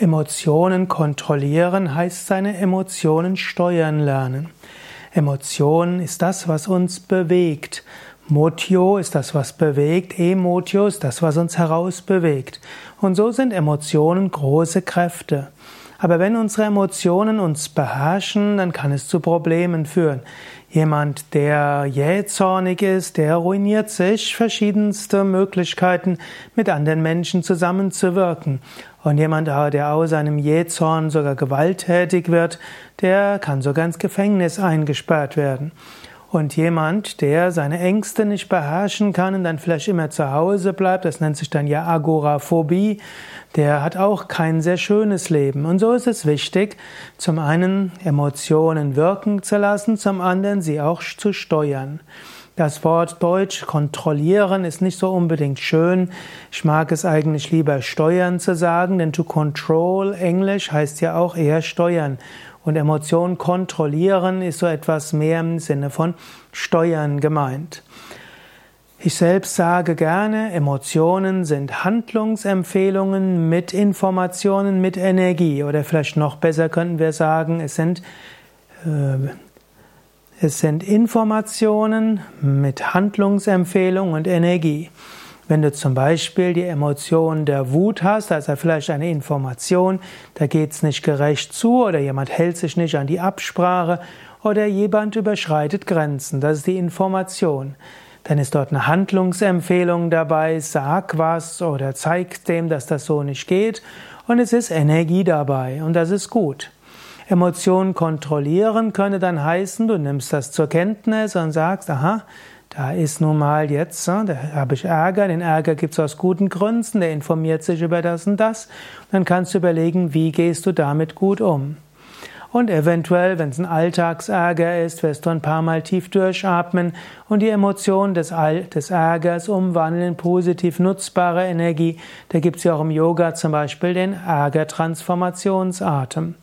Emotionen kontrollieren heißt seine Emotionen steuern lernen. Emotion ist das, was uns bewegt. Motio ist das, was bewegt. Emotio ist das, was uns herausbewegt. Und so sind Emotionen große Kräfte. Aber wenn unsere Emotionen uns beherrschen, dann kann es zu Problemen führen. Jemand, der jähzornig ist, der ruiniert sich verschiedenste Möglichkeiten, mit anderen Menschen zusammenzuwirken. Und jemand, der aus einem Jähzorn sogar gewalttätig wird, der kann sogar ins Gefängnis eingesperrt werden. Und jemand, der seine Ängste nicht beherrschen kann und dann vielleicht immer zu Hause bleibt, das nennt sich dann ja Agoraphobie, der hat auch kein sehr schönes Leben. Und so ist es wichtig, zum einen Emotionen wirken zu lassen, zum anderen sie auch zu steuern. Das Wort Deutsch kontrollieren ist nicht so unbedingt schön. Ich mag es eigentlich lieber steuern zu sagen, denn to control Englisch heißt ja auch eher steuern. Und Emotionen kontrollieren ist so etwas mehr im Sinne von steuern gemeint. Ich selbst sage gerne, Emotionen sind Handlungsempfehlungen mit Informationen, mit Energie. Oder vielleicht noch besser könnten wir sagen, es sind, äh, es sind Informationen mit Handlungsempfehlungen und Energie. Wenn du zum Beispiel die Emotion der Wut hast, also vielleicht eine Information, da geht's nicht gerecht zu oder jemand hält sich nicht an die Absprache oder jemand überschreitet Grenzen, das ist die Information. Dann ist dort eine Handlungsempfehlung dabei, sag was oder zeig dem, dass das so nicht geht und es ist Energie dabei und das ist gut. Emotionen kontrollieren könne dann heißen, du nimmst das zur Kenntnis und sagst, aha, da ist nun mal jetzt, da habe ich Ärger, den Ärger gibt es aus guten Gründen, der informiert sich über das und das. Dann kannst du überlegen, wie gehst du damit gut um. Und eventuell, wenn es ein Alltagsärger ist, wirst du ein paar Mal tief durchatmen und die Emotion des, des Ärgers umwandeln in positiv nutzbare Energie. Da gibt es ja auch im Yoga zum Beispiel den Ärgertransformationsatem.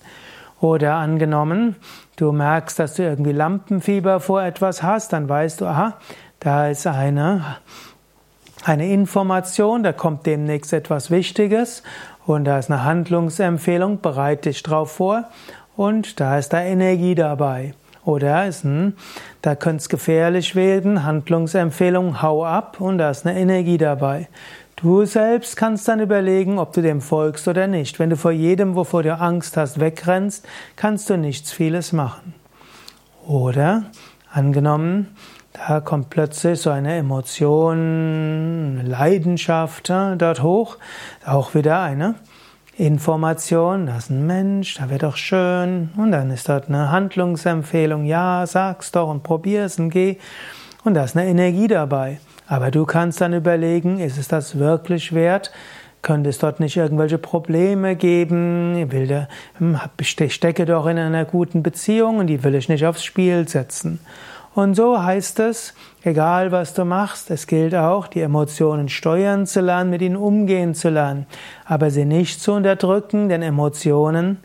Oder angenommen, du merkst, dass du irgendwie Lampenfieber vor etwas hast, dann weißt du, aha, da ist eine, eine Information, da kommt demnächst etwas Wichtiges und da ist eine Handlungsempfehlung, bereite dich drauf vor und da ist da Energie dabei. Oder ist ein, da könnte es gefährlich werden, Handlungsempfehlung, hau ab und da ist eine Energie dabei. Du selbst kannst dann überlegen, ob du dem folgst oder nicht. Wenn du vor jedem, wovor du Angst hast, wegrennst, kannst du nichts vieles machen. Oder angenommen, da kommt plötzlich so eine Emotion, eine Leidenschaft dort hoch, auch wieder eine Information, das ist ein Mensch, da wird doch schön, und dann ist dort eine Handlungsempfehlung, ja, sag's doch und probier's und geh, und da ist eine Energie dabei. Aber du kannst dann überlegen, ist es das wirklich wert? Könnte es dort nicht irgendwelche Probleme geben? Ich, will da, hm, ich stecke doch in einer guten Beziehung und die will ich nicht aufs Spiel setzen. Und so heißt es, egal was du machst, es gilt auch, die Emotionen steuern zu lernen, mit ihnen umgehen zu lernen, aber sie nicht zu unterdrücken, denn Emotionen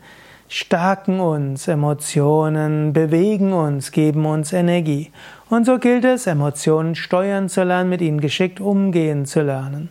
stärken uns, Emotionen bewegen uns, geben uns Energie. Und so gilt es, Emotionen steuern zu lernen, mit ihnen geschickt umgehen zu lernen.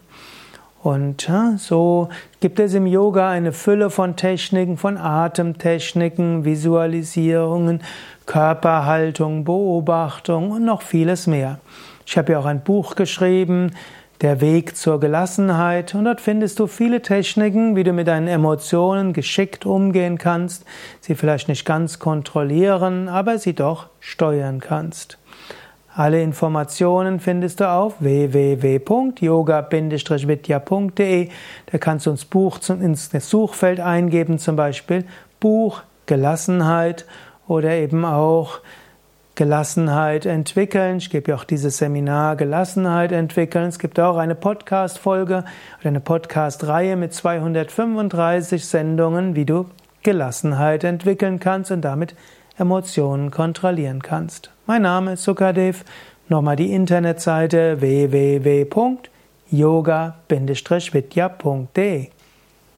Und so gibt es im Yoga eine Fülle von Techniken, von Atemtechniken, Visualisierungen, Körperhaltung, Beobachtung und noch vieles mehr. Ich habe ja auch ein Buch geschrieben, der Weg zur Gelassenheit. Und dort findest du viele Techniken, wie du mit deinen Emotionen geschickt umgehen kannst, sie vielleicht nicht ganz kontrollieren, aber sie doch steuern kannst. Alle Informationen findest du auf www.yoga-vidya.de. Da kannst du uns Buch ins Suchfeld eingeben, zum Beispiel Buch Gelassenheit oder eben auch Gelassenheit entwickeln. Ich gebe ja auch dieses Seminar Gelassenheit entwickeln. Es gibt auch eine Podcast-Folge oder eine Podcast-Reihe mit 235 Sendungen, wie du Gelassenheit entwickeln kannst und damit Emotionen kontrollieren kannst. Mein Name ist Sukadev. Nochmal die Internetseite www.yoga-vidya.de